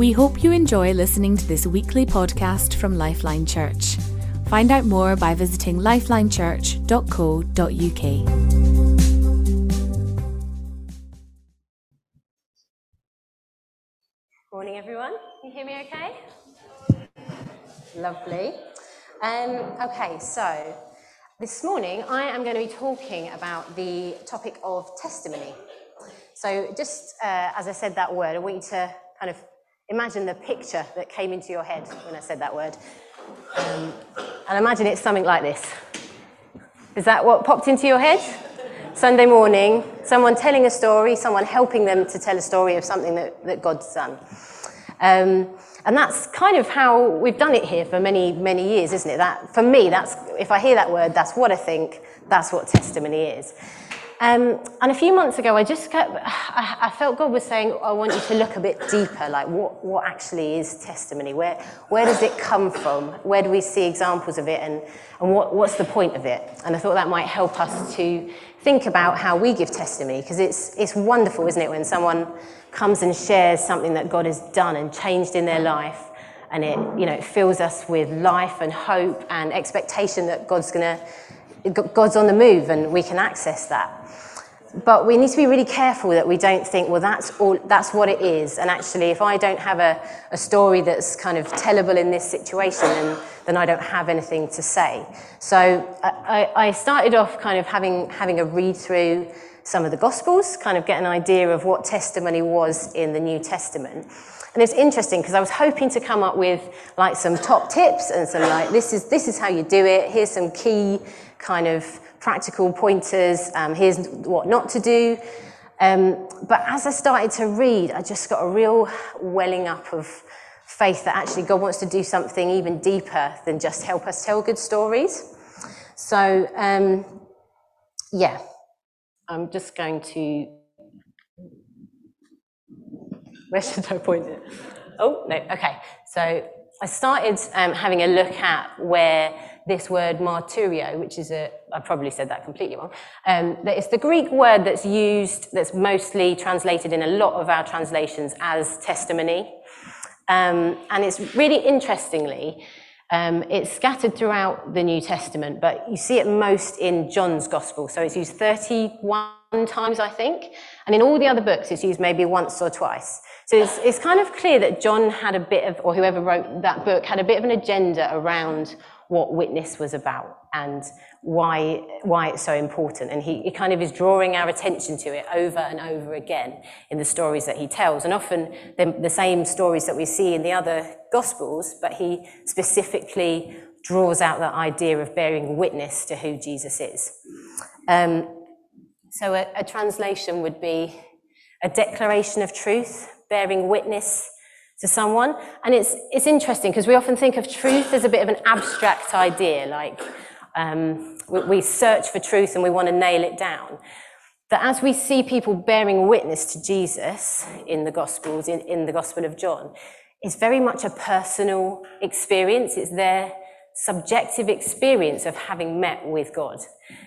We hope you enjoy listening to this weekly podcast from Lifeline Church. Find out more by visiting lifelinechurch.co.uk. Morning, everyone. Can you hear me okay? Lovely. Um, okay, so this morning I am going to be talking about the topic of testimony. So, just uh, as I said that word, I want you to kind of imagine the picture that came into your head when I said that word. Um, and imagine it's something like this. Is that what popped into your head? Sunday morning, someone telling a story, someone helping them to tell a story of something that, that God's done. Um, and that's kind of how we've done it here for many, many years, isn't it? That, for me, that's, if I hear that word, that's what I think, that's what testimony is. Um, and a few months ago, I just kept, I, I, felt God was saying, I want you to look a bit deeper, like what, what actually is testimony? Where, where does it come from? Where do we see examples of it? And, and what, what's the point of it? And I thought that might help us to think about how we give testimony, because it's, it's wonderful, isn't it, when someone comes and shares something that God has done and changed in their life. And it, you know, it fills us with life and hope and expectation that God's going to, God's on the move and we can access that but we need to be really careful that we don't think, well, that's all, that's what it is. And actually, if I don't have a, a story that's kind of tellable in this situation, then, then I don't have anything to say. So I, I started off kind of having, having a read through some of the Gospels, kind of get an idea of what testimony was in the New Testament. And it's interesting because I was hoping to come up with like some top tips and some like, this is, this is how you do it. Here's some key kind of practical pointers. Um, here's what not to do. Um, but as I started to read, I just got a real welling up of faith that actually God wants to do something even deeper than just help us tell good stories. So, um, yeah, I'm just going to. Where should I point it? Oh, no, okay. So I started um, having a look at where this word martyrio, which is a, I probably said that completely wrong, um, that it's the Greek word that's used, that's mostly translated in a lot of our translations as testimony. Um, and it's really interestingly, um, it's scattered throughout the New Testament, but you see it most in John's Gospel. So it's used 31 times, I think. And in all the other books, it's used maybe once or twice. So it's, it's kind of clear that John had a bit of, or whoever wrote that book, had a bit of an agenda around what witness was about and why, why it's so important. And he, he kind of is drawing our attention to it over and over again in the stories that he tells. And often the, the same stories that we see in the other Gospels, but he specifically draws out that idea of bearing witness to who Jesus is. Um, so a, a translation would be a declaration of truth, bearing witness to someone. And it's, it's interesting because we often think of truth as a bit of an abstract idea, like um, we, we search for truth and we want to nail it down. That as we see people bearing witness to Jesus in the Gospels, in, in the Gospel of John, it's very much a personal experience. It's their subjective experience of having met with God.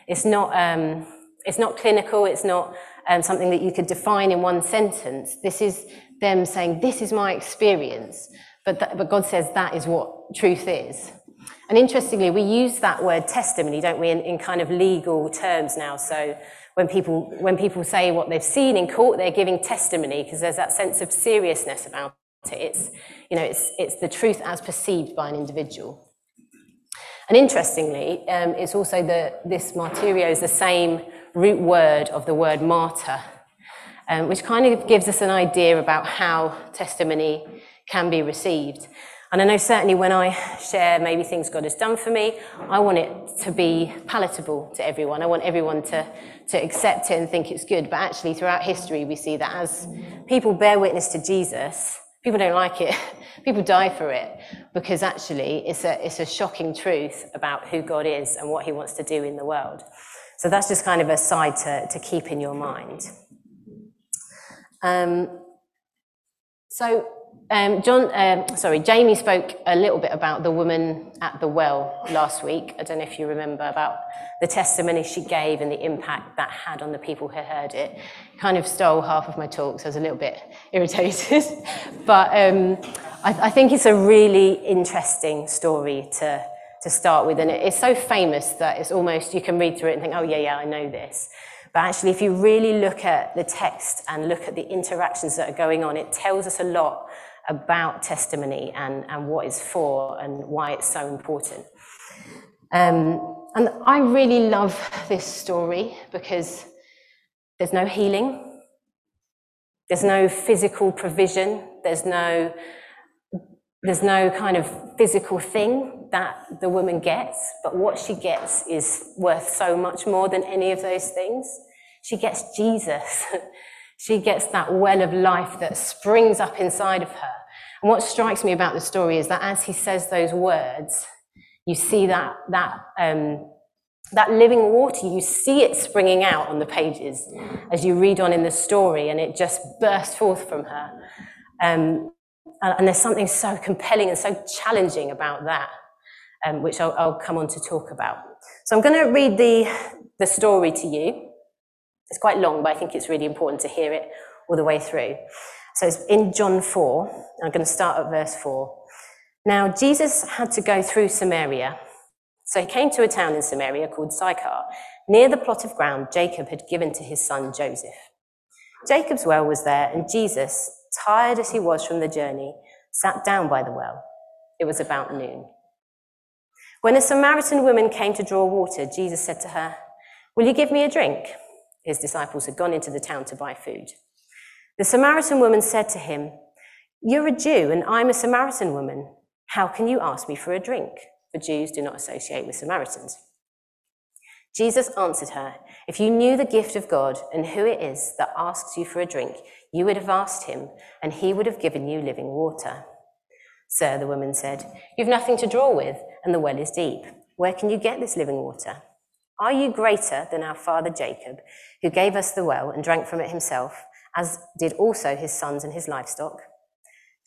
It's not, um, it's not clinical, it's not um, something that you could define in one sentence. This is them saying, This is my experience. But, but God says that is what truth is. And interestingly, we use that word testimony, don't we, in, in kind of legal terms now. So when people, when people say what they've seen in court, they're giving testimony because there's that sense of seriousness about it. It's, you know, it's, it's the truth as perceived by an individual. And interestingly, um, it's also the, this martyrio is the same root word of the word martyr, um, which kind of gives us an idea about how testimony can be received. And I know certainly when I share maybe things God has done for me, I want it to be palatable to everyone. I want everyone to, to accept it and think it's good. But actually, throughout history, we see that as people bear witness to Jesus, people don't like it. people die for it because actually it's a, it's a shocking truth about who God is and what he wants to do in the world. So that's just kind of a side to, to keep in your mind. Um, So, um, John, um, sorry, Jamie spoke a little bit about the woman at the well last week. I don't know if you remember about the testimony she gave and the impact that had on the people who heard it. Kind of stole half of my talk, so I was a little bit irritated. but um, I, I, think it's a really interesting story to, to start with. And it, it's so famous that it's almost, you can read through it and think, oh, yeah, yeah, I know this. But actually, if you really look at the text and look at the interactions that are going on, it tells us a lot about testimony and, and what it's for and why it's so important. Um, and I really love this story because there's no healing, there's no physical provision, there's no there's no kind of physical thing that the woman gets, but what she gets is worth so much more than any of those things. She gets Jesus. she gets that well of life that springs up inside of her. And what strikes me about the story is that as he says those words, you see that, that, um, that living water, you see it springing out on the pages as you read on in the story, and it just bursts forth from her. Um, and there's something so compelling and so challenging about that, um, which I'll, I'll, come on to talk about. So I'm going to read the, the story to you. It's quite long, but I think it's really important to hear it all the way through. So it's in John 4. I'm going to start at verse 4. Now, Jesus had to go through Samaria. So he came to a town in Samaria called Sychar, near the plot of ground Jacob had given to his son Joseph. Jacob's well was there, and Jesus, tired as he was from the journey, sat down by the well. It was about noon. When a Samaritan woman came to draw water, Jesus said to her, Will you give me a drink? His disciples had gone into the town to buy food. The Samaritan woman said to him, You're a Jew, and I'm a Samaritan woman. How can you ask me for a drink? For Jews do not associate with Samaritans. Jesus answered her, If you knew the gift of God and who it is that asks you for a drink, you would have asked him, and he would have given you living water. Sir, the woman said, You've nothing to draw with, and the well is deep. Where can you get this living water? Are you greater than our father Jacob, who gave us the well and drank from it himself, as did also his sons and his livestock?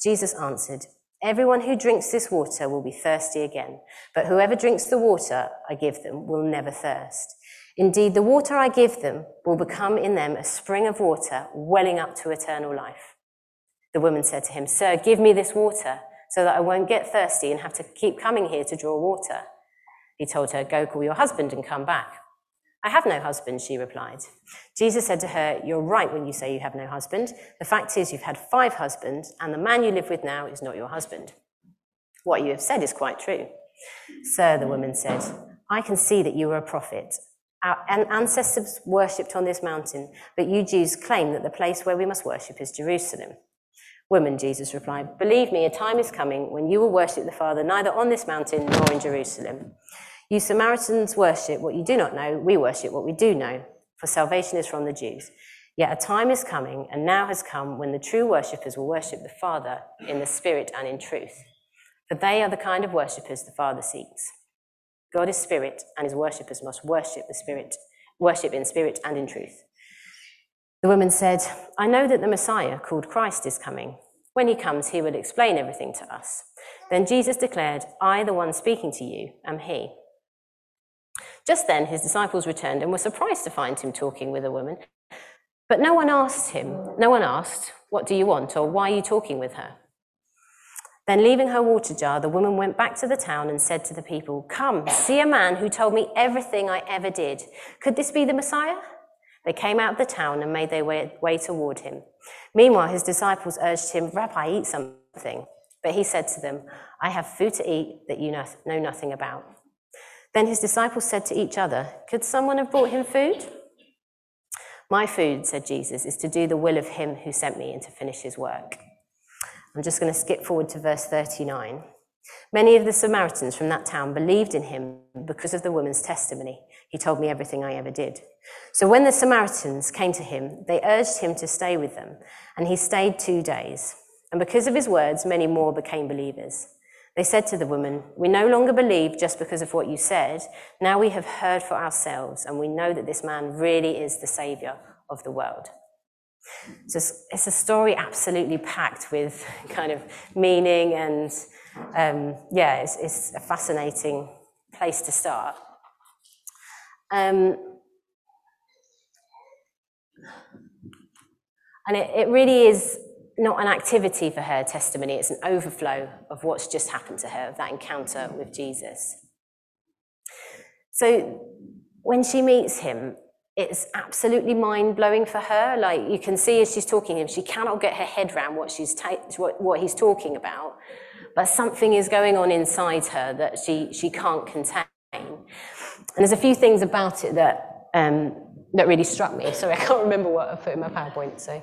Jesus answered, Everyone who drinks this water will be thirsty again, but whoever drinks the water I give them will never thirst. Indeed, the water I give them will become in them a spring of water welling up to eternal life. The woman said to him, Sir, give me this water so that I won't get thirsty and have to keep coming here to draw water. He told her, Go call your husband and come back. I have no husband, she replied. Jesus said to her, You're right when you say you have no husband. The fact is, you've had five husbands, and the man you live with now is not your husband. What you have said is quite true. Sir, the woman said, I can see that you are a prophet. Our ancestors worshipped on this mountain, but you Jews claim that the place where we must worship is Jerusalem. Woman, Jesus replied, Believe me, a time is coming when you will worship the Father neither on this mountain nor in Jerusalem. You Samaritans worship what you do not know, we worship what we do know, for salvation is from the Jews. Yet a time is coming, and now has come, when the true worshippers will worship the Father in the Spirit and in truth. For they are the kind of worshippers the Father seeks. God is spirit, and his worshippers must worship the spirit, worship in spirit and in truth. The woman said, I know that the Messiah, called Christ, is coming. When he comes, he will explain everything to us. Then Jesus declared, I, the one speaking to you, am he. Just then, his disciples returned and were surprised to find him talking with a woman. But no one asked him, no one asked, What do you want? or Why are you talking with her? Then, leaving her water jar, the woman went back to the town and said to the people, Come, see a man who told me everything I ever did. Could this be the Messiah? They came out of the town and made their way, way toward him. Meanwhile, his disciples urged him, Rabbi, eat something. But he said to them, I have food to eat that you know nothing about. Then his disciples said to each other, Could someone have brought him food? My food, said Jesus, is to do the will of him who sent me and to finish his work. I'm just going to skip forward to verse 39. Many of the Samaritans from that town believed in him because of the woman's testimony. He told me everything I ever did. So when the Samaritans came to him, they urged him to stay with them, and he stayed two days. And because of his words, many more became believers. They said to the woman, We no longer believe just because of what you said. Now we have heard for ourselves, and we know that this man really is the Saviour of the world. So it's a story absolutely packed with kind of meaning and um, yeah, it's, it's, a fascinating place to start. Um, and it, it really is not an activity for her testimony, it's an overflow of what's just happened to her, of that encounter with Jesus. So when she meets him, it's absolutely mind blowing for her. Like you can see as she's talking to him, she cannot get her head around what she's ta- what, what he's talking about. But something is going on inside her that she she can't contain. And there's a few things about it that um, that really struck me. Sorry, I can't remember what I put in my PowerPoint. So.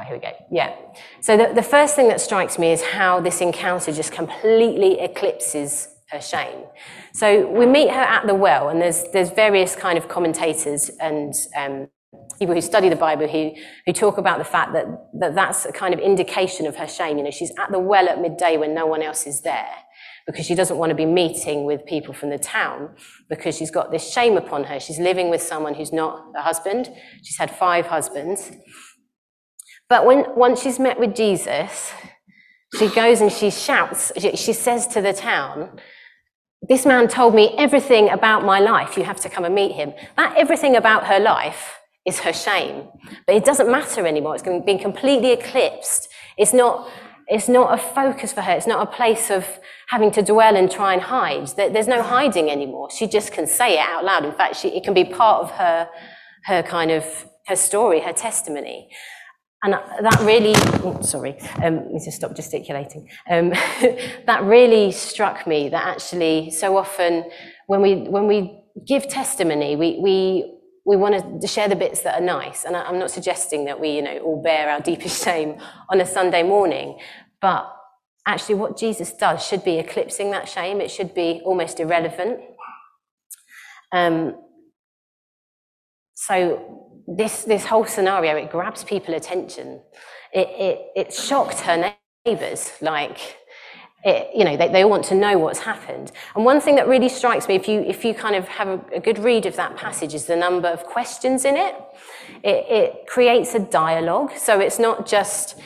Oh, here we go. Yeah. So the, the first thing that strikes me is how this encounter just completely eclipses her shame. So we meet her at the well, and there's there's various kind of commentators and um, people who study the Bible who who talk about the fact that, that that's a kind of indication of her shame. You know, she's at the well at midday when no one else is there because she doesn't want to be meeting with people from the town because she's got this shame upon her. She's living with someone who's not a husband. She's had five husbands. But when once she's met with Jesus, she goes and she shouts, she says to the town, this man told me everything about my life. You have to come and meet him. That everything about her life is her shame. But it doesn't matter anymore. It's been completely eclipsed. It's not, it's not a focus for her. It's not a place of having to dwell and try and hide. There's no hiding anymore. She just can say it out loud. In fact, she, it can be part of her, her kind of, her story, her testimony. And that really, oh, sorry, um, me just stop gesticulating. Um, that really struck me that actually so often when we, when we give testimony, we, we, we want to share the bits that are nice. And I'm not suggesting that we, you know, all bear our deepest shame on a Sunday morning, but actually what Jesus does should be eclipsing that shame. It should be almost irrelevant. Um, so this, this whole scenario, it grabs people attention. It, it, it shocked her neighbours, like, it, you know, they, they want to know what's happened. And one thing that really strikes me, if you, if you kind of have a, a good read of that passage, is the number of questions in it. it. It creates a dialogue. So it's not just,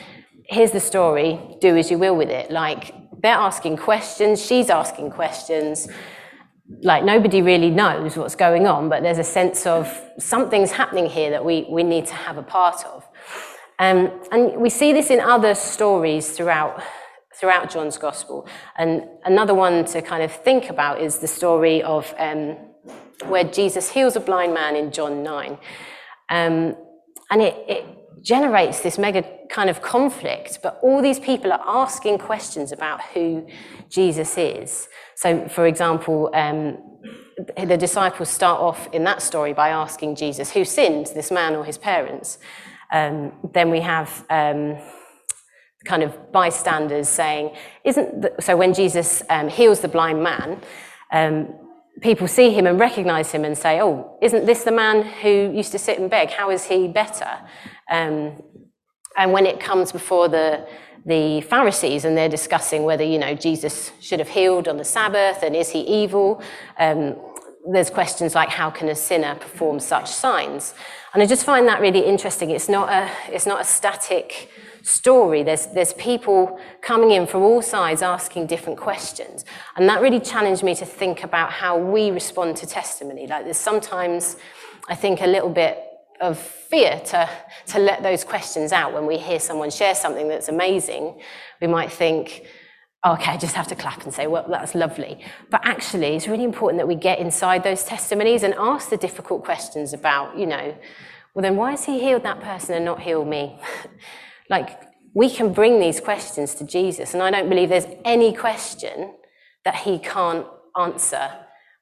here's the story, do as you will with it. Like, they're asking questions, she's asking questions like nobody really knows what's going on, but there's a sense of something's happening here that we, we need to have a part of. Um, and we see this in other stories throughout, throughout John's Gospel. And another one to kind of think about is the story of um, where Jesus heals a blind man in John 9. Um, and it, it generates this mega kind of conflict, but all these people are asking questions about who Jesus is. So, for example, um, the disciples start off in that story by asking Jesus, who sinned, this man or his parents? Um, then we have um, kind of bystanders saying, isn't the, so when Jesus um, heals the blind man, um, people see him and recognize him and say, oh, isn't this the man who used to sit and beg? How is he better? Um, and when it comes before the the Pharisees and they're discussing whether, you know, Jesus should have healed on the Sabbath and is he evil? Um, there's questions like how can a sinner perform such signs? And I just find that really interesting. It's not a, it's not a static story. There's, there's people coming in from all sides asking different questions. And that really challenged me to think about how we respond to testimony. Like there's sometimes, I think, a little bit of fear to, to let those questions out when we hear someone share something that's amazing. We might think, okay, I just have to clap and say, well, that's lovely. But actually, it's really important that we get inside those testimonies and ask the difficult questions about, you know, well, then why has he healed that person and not healed me? like, we can bring these questions to Jesus, and I don't believe there's any question that he can't answer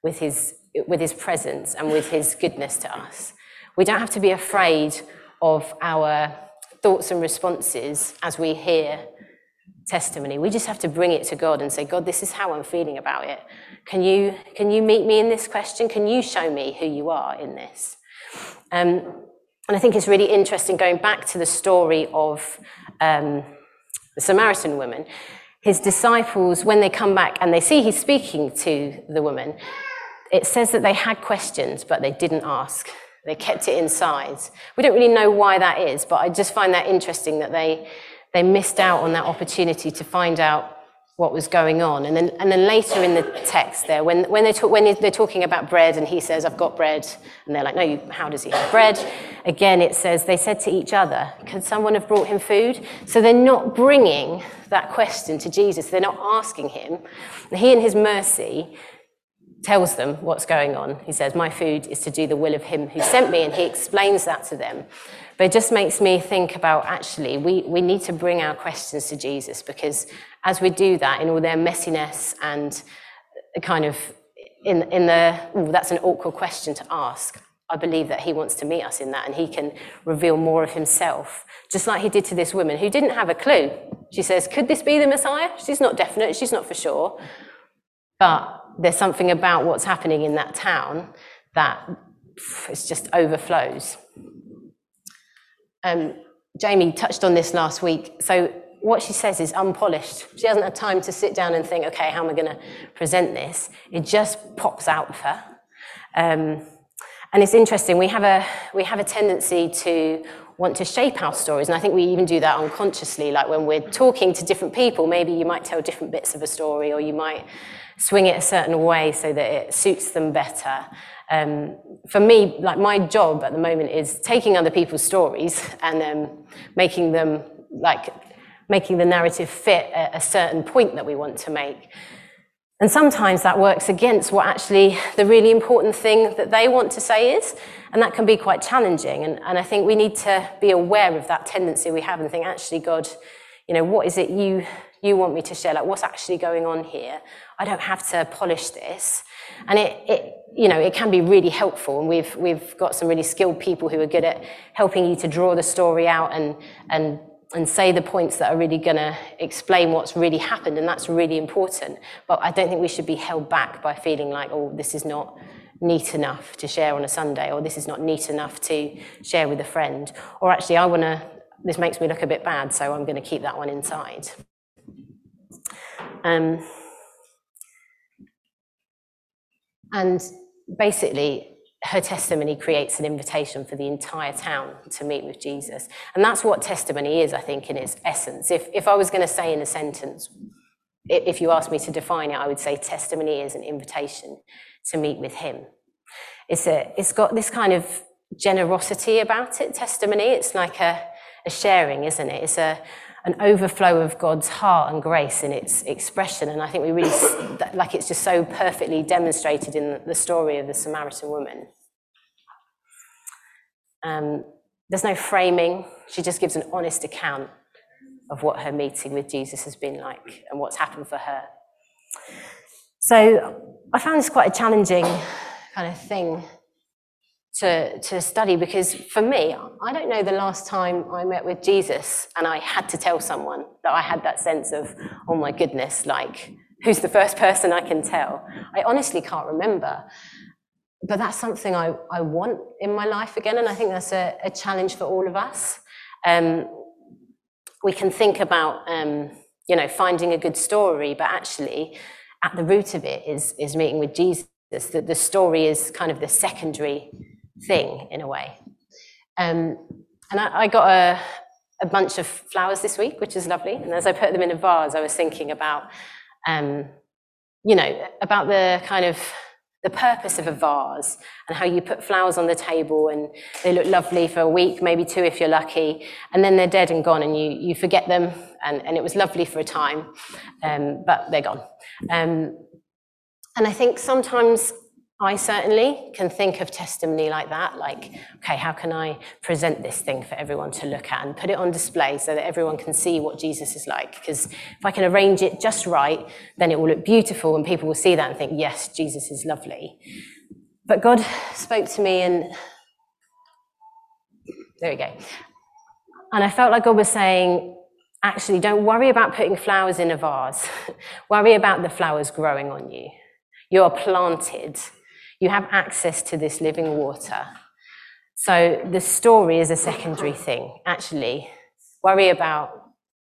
with his, with his presence and with his goodness to us. We don't have to be afraid of our thoughts and responses as we hear testimony. We just have to bring it to God and say, God, this is how I'm feeling about it. Can you, can you meet me in this question? Can you show me who you are in this? Um, and I think it's really interesting going back to the story of um, the Samaritan woman. His disciples, when they come back and they see he's speaking to the woman, it says that they had questions, but they didn't ask They kept it inside. We don't really know why that is, but I just find that interesting that they, they missed out on that opportunity to find out what was going on. And then, and then later in the text there, when, when, they talk, when they're talking about bread and he says, I've got bread, and they're like, no, you, how does he have bread? Again, it says, they said to each other, could someone have brought him food? So they're not bringing that question to Jesus. They're not asking him. He, in his mercy, tells them what's going on. He says, My food is to do the will of him who sent me, and he explains that to them. But it just makes me think about actually, we, we need to bring our questions to Jesus because as we do that, in all their messiness and kind of in, in the, ooh, that's an awkward question to ask. I believe that he wants to meet us in that and he can reveal more of himself, just like he did to this woman who didn't have a clue. She says, Could this be the Messiah? She's not definite, she's not for sure. But there's something about what's happening in that town that it just overflows. Um, Jamie touched on this last week. So what she says is unpolished. She hasn't had time to sit down and think, okay, how am I going to present this? It just pops out of her. Um, and it's interesting, we have, a, we have a tendency to want to shape our stories, and I think we even do that unconsciously. Like when we're talking to different people, maybe you might tell different bits of a story, or you might swing it a certain way so that it suits them better. Um, for me, like my job at the moment is taking other people's stories and um, making them like making the narrative fit a, a certain point that we want to make. And sometimes that works against what actually the really important thing that they want to say is, and that can be quite challenging. And, and I think we need to be aware of that tendency we have and think, actually, God, you know, what is it you you want me to share? Like, what's actually going on here? I don't have to polish this. And it, it you know, it can be really helpful. And we've we've got some really skilled people who are good at helping you to draw the story out and and and say the points that are really going to explain what's really happened, and that's really important. But I don't think we should be held back by feeling like, oh, this is not neat enough to share on a Sunday, or this is not neat enough to share with a friend, or actually, I want to, this makes me look a bit bad, so I'm going to keep that one inside. Um, and basically, her testimony creates an invitation for the entire town to meet with Jesus. And that's what testimony is, I think, in its essence. If, if I was going to say in a sentence, if you asked me to define it, I would say testimony is an invitation to meet with Him. It's, a, it's got this kind of generosity about it, testimony. It's like a, a sharing, isn't it? It's a, an overflow of God's heart and grace in its expression. And I think we really, like it's just so perfectly demonstrated in the story of the Samaritan woman. Um, there's no framing, she just gives an honest account of what her meeting with Jesus has been like and what's happened for her. So I found this quite a challenging kind of thing to, to study because for me, I don't know the last time I met with Jesus and I had to tell someone that I had that sense of, oh my goodness, like, who's the first person I can tell? I honestly can't remember. But that's something I, I want in my life again, and I think that's a, a challenge for all of us. Um, we can think about, um, you know, finding a good story, but actually, at the root of it is, is meeting with Jesus. That the story is kind of the secondary thing in a way. Um, and I, I got a, a, bunch of flowers this week, which is lovely. And as I put them in a vase, I was thinking about, um, you know, about the kind of the purpose of a vase and how you put flowers on the table and they look lovely for a week, maybe two if you're lucky, and then they're dead and gone and you, you forget them and, and it was lovely for a time, um, but they're gone. Um, and I think sometimes I certainly can think of testimony like that, like, okay, how can I present this thing for everyone to look at and put it on display so that everyone can see what Jesus is like? Because if I can arrange it just right, then it will look beautiful and people will see that and think, yes, Jesus is lovely. But God spoke to me and there we go. And I felt like God was saying, actually, don't worry about putting flowers in a vase. worry about the flowers growing on you. You are planted you have access to this living water. So the story is a secondary thing. Actually, worry about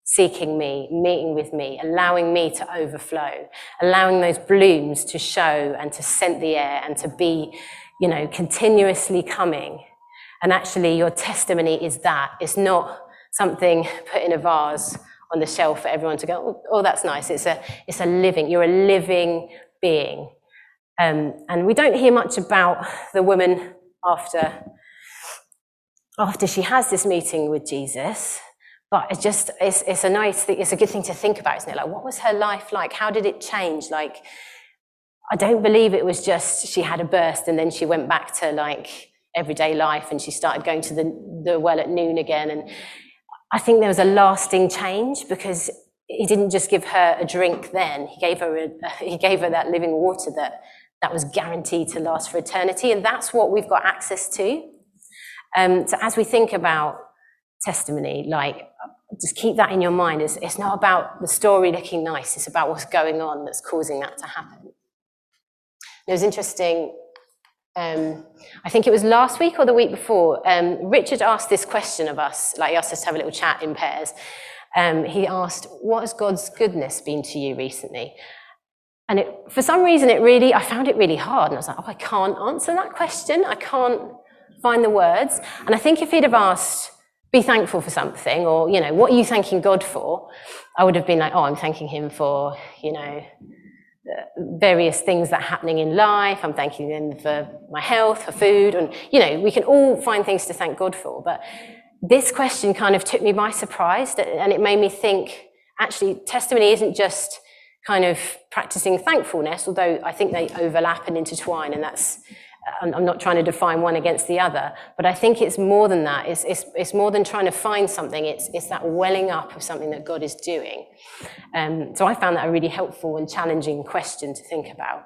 seeking me, meeting with me, allowing me to overflow, allowing those blooms to show and to scent the air and to be you know, continuously coming. And actually, your testimony is that. It's not something put in a vase on the shelf for everyone to go, oh, oh that's nice. It's a, it's a living, you're a living being. Um, and we don't hear much about the woman after, after she has this meeting with Jesus. But it's just, it's, it's a nice thing, it's a good thing to think about, isn't it? Like, what was her life like? How did it change? Like, I don't believe it was just she had a burst and then she went back to like everyday life and she started going to the, the well at noon again. And I think there was a lasting change because he didn't just give her a drink then, he gave her, a, he gave her that living water that, that was guaranteed to last for eternity. And that's what we've got access to. Um, so as we think about testimony, like just keep that in your mind. It's, it's not about the story looking nice, it's about what's going on that's causing that to happen. It was interesting. Um, I think it was last week or the week before. Um, Richard asked this question of us, like he asked us to have a little chat in pairs. Um, he asked, What has God's goodness been to you recently? And it, for some reason, it really, I found it really hard. And I was like, Oh, I can't answer that question. I can't find the words. And I think if he'd have asked, be thankful for something, or, you know, what are you thanking God for? I would have been like, oh, I'm thanking Him for, you know, various things that are happening in life. I'm thanking Him for my health, for food, and, you know, we can all find things to thank God for. But this question kind of took me by surprise, and it made me think, actually, testimony isn't just kind of practicing thankfulness, although I think they overlap and intertwine, and that's I'm not trying to define one against the other, but I think it's more than that. It's, it's, it's more than trying to find something. It's, it's that welling up of something that God is doing. Um, so I found that a really helpful and challenging question to think about.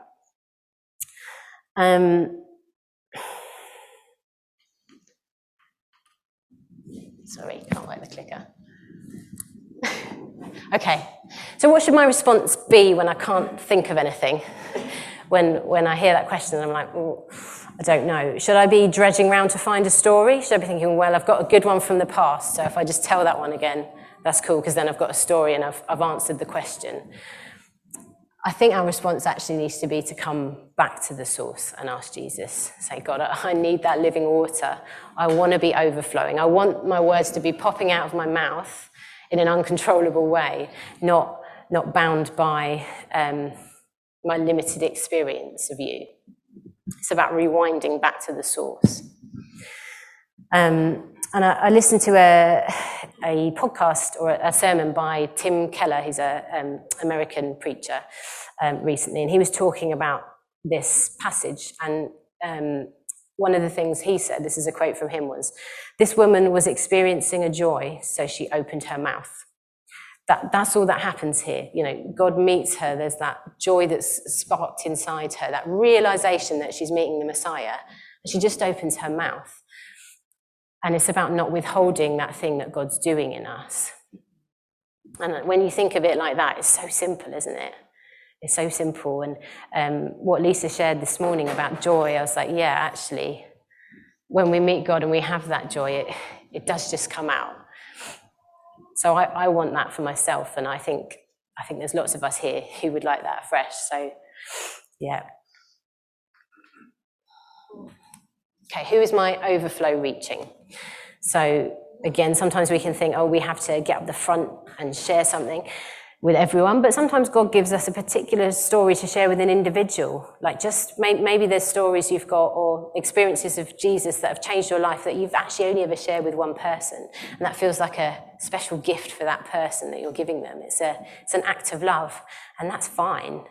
Um, sorry, can't work the clicker. okay, so what should my response be when I can't think of anything? when, when I hear that question, I'm like, I don't know. Should I be dredging around to find a story? Should I be thinking, well, I've got a good one from the past, so if I just tell that one again, that's cool, because then I've got a story and I've, I've answered the question. I think our response actually needs to be to come back to the source and ask Jesus, say, God, I need that living water. I want to be overflowing. I want my words to be popping out of my mouth in an uncontrollable way, not, not bound by um, my limited experience of you. It's about rewinding back to the source. Um, and I, I, listened to a, a podcast or a, sermon by Tim Keller, he's an um, American preacher, um, recently, and he was talking about this passage. And um, one of the things he said, this is a quote from him, was This woman was experiencing a joy, so she opened her mouth that, that's all that happens here. You know, God meets her. There's that joy that's sparked inside her, that realization that she's meeting the Messiah. And she just opens her mouth. And it's about not withholding that thing that God's doing in us. And when you think of it like that, it's so simple, isn't it? It's so simple. And um, what Lisa shared this morning about joy, I was like, yeah, actually, when we meet God and we have that joy, it, it does just come out. So I, I want that for myself, and I think I think there's lots of us here who would like that afresh. So, yeah. Okay, who is my overflow reaching? So again, sometimes we can think, oh, we have to get up the front and share something with everyone, but sometimes God gives us a particular story to share with an individual. Like just maybe there's stories you've got or experiences of Jesus that have changed your life that you've actually only ever shared with one person. And that feels like a special gift for that person that you're giving them. It's, a, it's an act of love, and that's fine.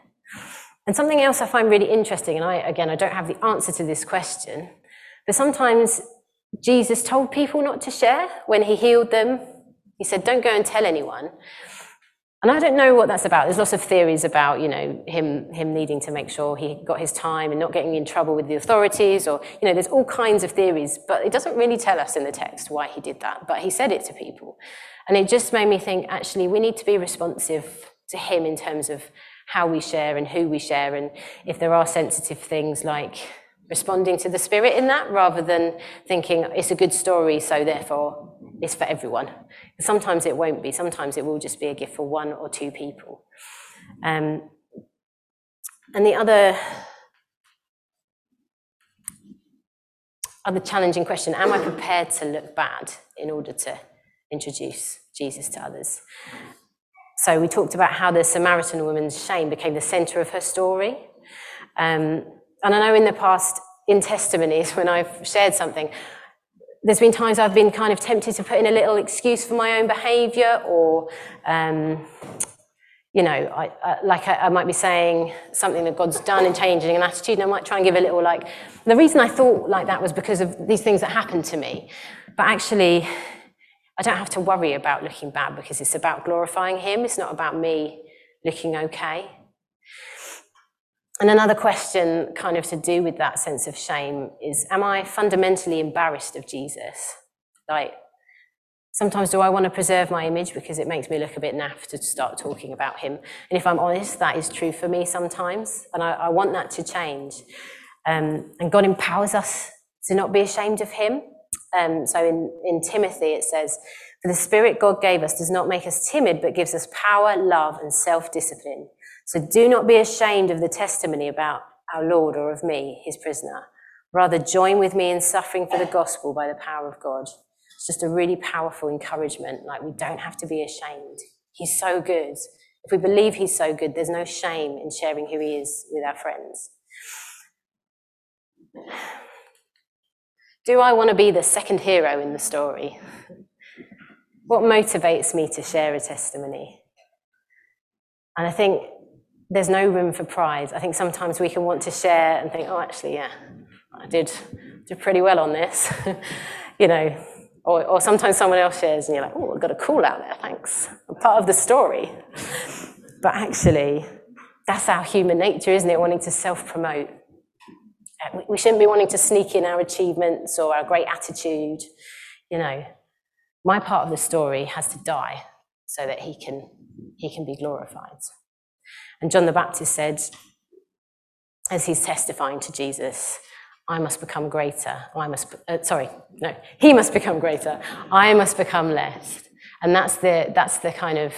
And something else I find really interesting, and I, again, I don't have the answer to this question, but sometimes Jesus told people not to share when he healed them. He said, don't go and tell anyone. And I don't know what that's about. There's lots of theories about, you know, him, him needing to make sure he got his time and not getting in trouble with the authorities or, you know, there's all kinds of theories, but it doesn't really tell us in the text why he did that. But he said it to people. And it just made me think, actually, we need to be responsive to him in terms of how we share and who we share. And if there are sensitive things like responding to the spirit in that rather than thinking it's a good story, so therefore it's for everyone. Sometimes it won't be. Sometimes it will just be a gift for one or two people. Um, and the other, other challenging question Am I prepared to look bad in order to introduce Jesus to others? So we talked about how the Samaritan woman's shame became the center of her story. Um, and I know in the past, in testimonies, when I've shared something, there's been times I've been kind of tempted to put in a little excuse for my own behavior or, um, you know, I, I, like I, I, might be saying something that God's done in changing an attitude, and I might try and give a little like. The reason I thought like that was because of these things that happened to me. But actually, I don't have to worry about looking bad because it's about glorifying Him. It's not about me looking okay. And another question, kind of to do with that sense of shame, is Am I fundamentally embarrassed of Jesus? Like, sometimes do I want to preserve my image because it makes me look a bit naff to start talking about Him? And if I'm honest, that is true for me sometimes. And I, I want that to change. Um, and God empowers us to not be ashamed of Him. Um, so in, in Timothy, it says, For the Spirit God gave us does not make us timid, but gives us power, love, and self discipline. So do not be ashamed of the testimony about our Lord or of me, his prisoner. Rather, join with me in suffering for the gospel by the power of God. It's just a really powerful encouragement. Like, we don't have to be ashamed. He's so good. If we believe he's so good, there's no shame in sharing who he is with our friends. Do I want to be the second hero in the story? What motivates me to share a testimony? And I think there's no room for pride. I think sometimes we can want to share and think, oh, actually, yeah, I did, did pretty well on this. you know, or, or sometimes someone else shares and you're like, oh, I've got a call out there, thanks. I'm part of the story. but actually, that's our human nature, isn't it? Wanting to self promote uh, we shouldn't be wanting to sneak in our achievements or our great attitude. You know, my part of the story has to die so that he can, he can be glorified. And John the Baptist said, as he's testifying to Jesus, I must become greater. I must, uh, sorry, no, he must become greater. I must become less. And that's the, that's the kind of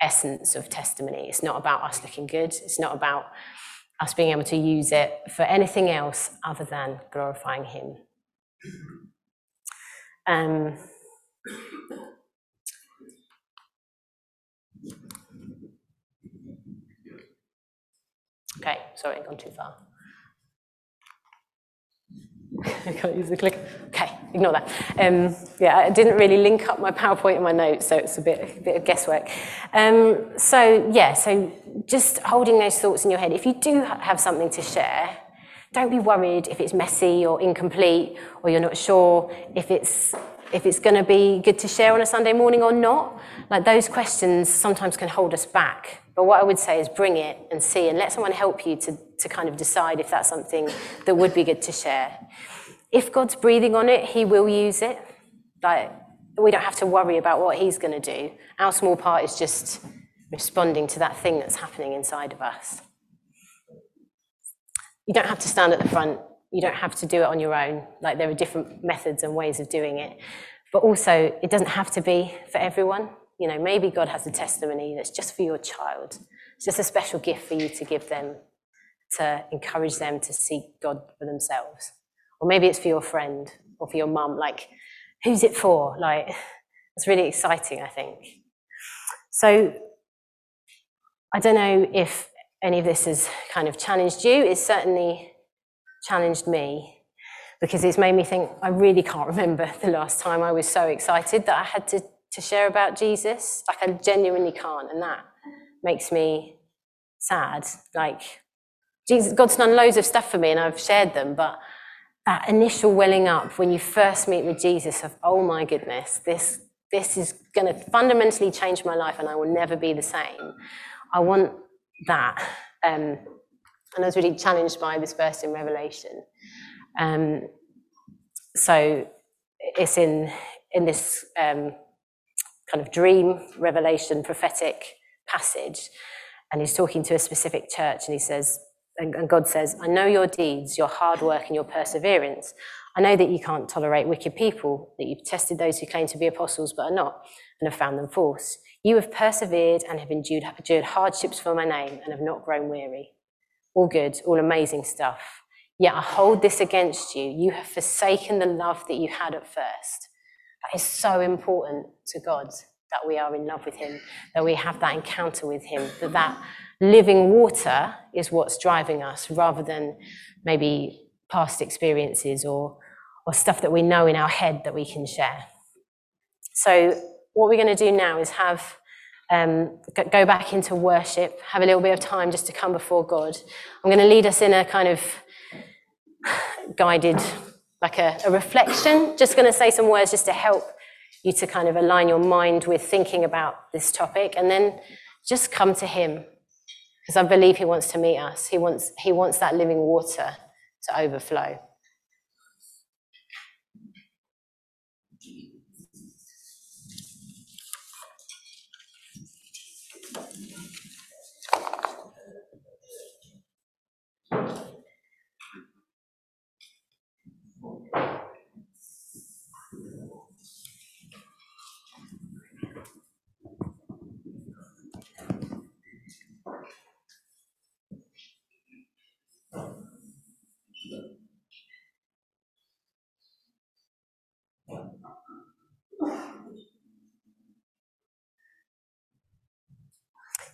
essence of testimony. It's not about us looking good. It's not about us being able to use it for anything else other than glorifying Him. Um, okay, sorry, I've gone too far. Can't use the clicker. Okay, ignore that. Um, yeah, I didn't really link up my PowerPoint and my notes, so it's a bit, a bit of guesswork. Um, so yeah, so just holding those thoughts in your head. If you do have something to share, don't be worried if it's messy or incomplete, or you're not sure if it's if it's going to be good to share on a Sunday morning or not. Like those questions sometimes can hold us back. But what I would say is bring it and see, and let someone help you to to kind of decide if that's something that would be good to share. If God's breathing on it, He will use it. Like, we don't have to worry about what He's going to do. Our small part is just responding to that thing that's happening inside of us. You don't have to stand at the front. You don't have to do it on your own. Like, there are different methods and ways of doing it. But also, it doesn't have to be for everyone. You know, maybe God has a testimony that's just for your child. It's just a special gift for you to give them to encourage them to seek God for themselves. Or maybe it's for your friend or for your mum. Like, who's it for? Like, it's really exciting, I think. So, I don't know if any of this has kind of challenged you. It's certainly challenged me because it's made me think I really can't remember the last time I was so excited that I had to, to share about Jesus. Like, I genuinely can't. And that makes me sad. Like, Jesus, God's done loads of stuff for me and I've shared them, but that initial welling up when you first meet with Jesus of, oh my goodness, this, this is going to fundamentally change my life and I will never be the same. I want that. Um, and I was really challenged by this verse in Revelation. Um, so it's in, in this um, kind of dream, revelation, prophetic passage. And he's talking to a specific church and he says, and God says, I know your deeds, your hard work, and your perseverance. I know that you can't tolerate wicked people, that you've tested those who claim to be apostles but are not, and have found them false. You have persevered and have endured, endured hardships for my name and have not grown weary. All good, all amazing stuff. Yet I hold this against you. You have forsaken the love that you had at first. That is so important to God that we are in love with Him, that we have that encounter with Him, that that living water is what's driving us rather than maybe past experiences or, or stuff that we know in our head that we can share. So, what we're going to do now is have um, go back into worship, have a little bit of time just to come before God. I'm going to lead us in a kind of guided, like a, a reflection. Just going to say some words just to help you to kind of align your mind with thinking about this topic, and then just come to Him because I believe He wants to meet us. He wants He wants that living water to overflow.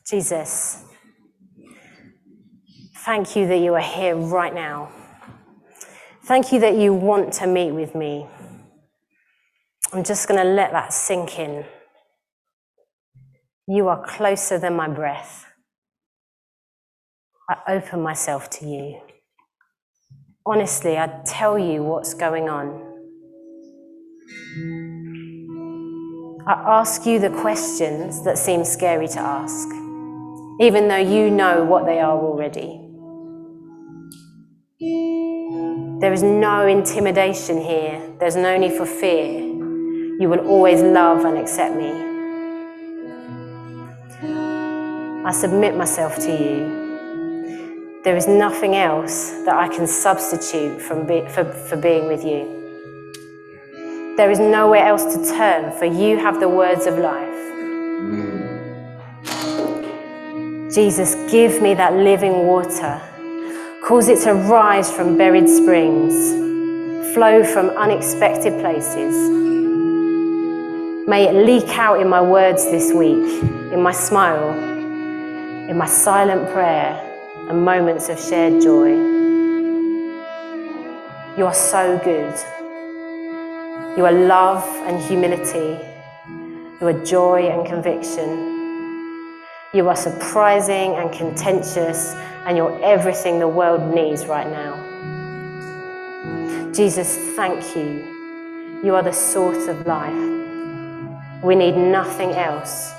Jesus, thank you that you are here right now. Thank you that you want to meet with me. I'm just going to let that sink in. You are closer than my breath. I open myself to you. Honestly, I tell you what's going on. I ask you the questions that seem scary to ask even though you know what they are already. There is no intimidation here, there's no need for fear. You will always love and accept me. I submit myself to you. There is nothing else that I can substitute from be, for, for being with you. There is nowhere else to turn, for you have the words of life. Jesus, give me that living water. Cause it to rise from buried springs, flow from unexpected places. May it leak out in my words this week, in my smile, in my silent prayer, and moments of shared joy. You are so good. You are love and humility. You are joy and conviction. You are surprising and contentious, and you're everything the world needs right now. Jesus, thank you. You are the source of life. We need nothing else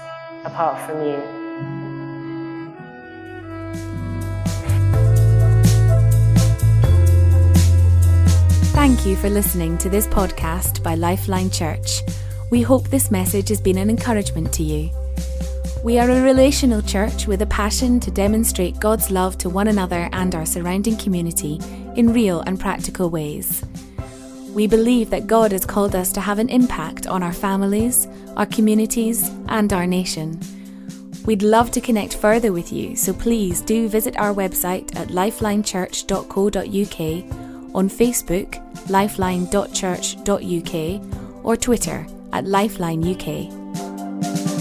apart from you. Thank you for listening to this podcast by Lifeline Church. We hope this message has been an encouragement to you. We are a relational church with a passion to demonstrate God's love to one another and our surrounding community in real and practical ways. We believe that God has called us to have an impact on our families, our communities, and our nation. We'd love to connect further with you, so please do visit our website at lifelinechurch.co.uk, on Facebook, lifeline.church.uk, or Twitter at lifelineuk.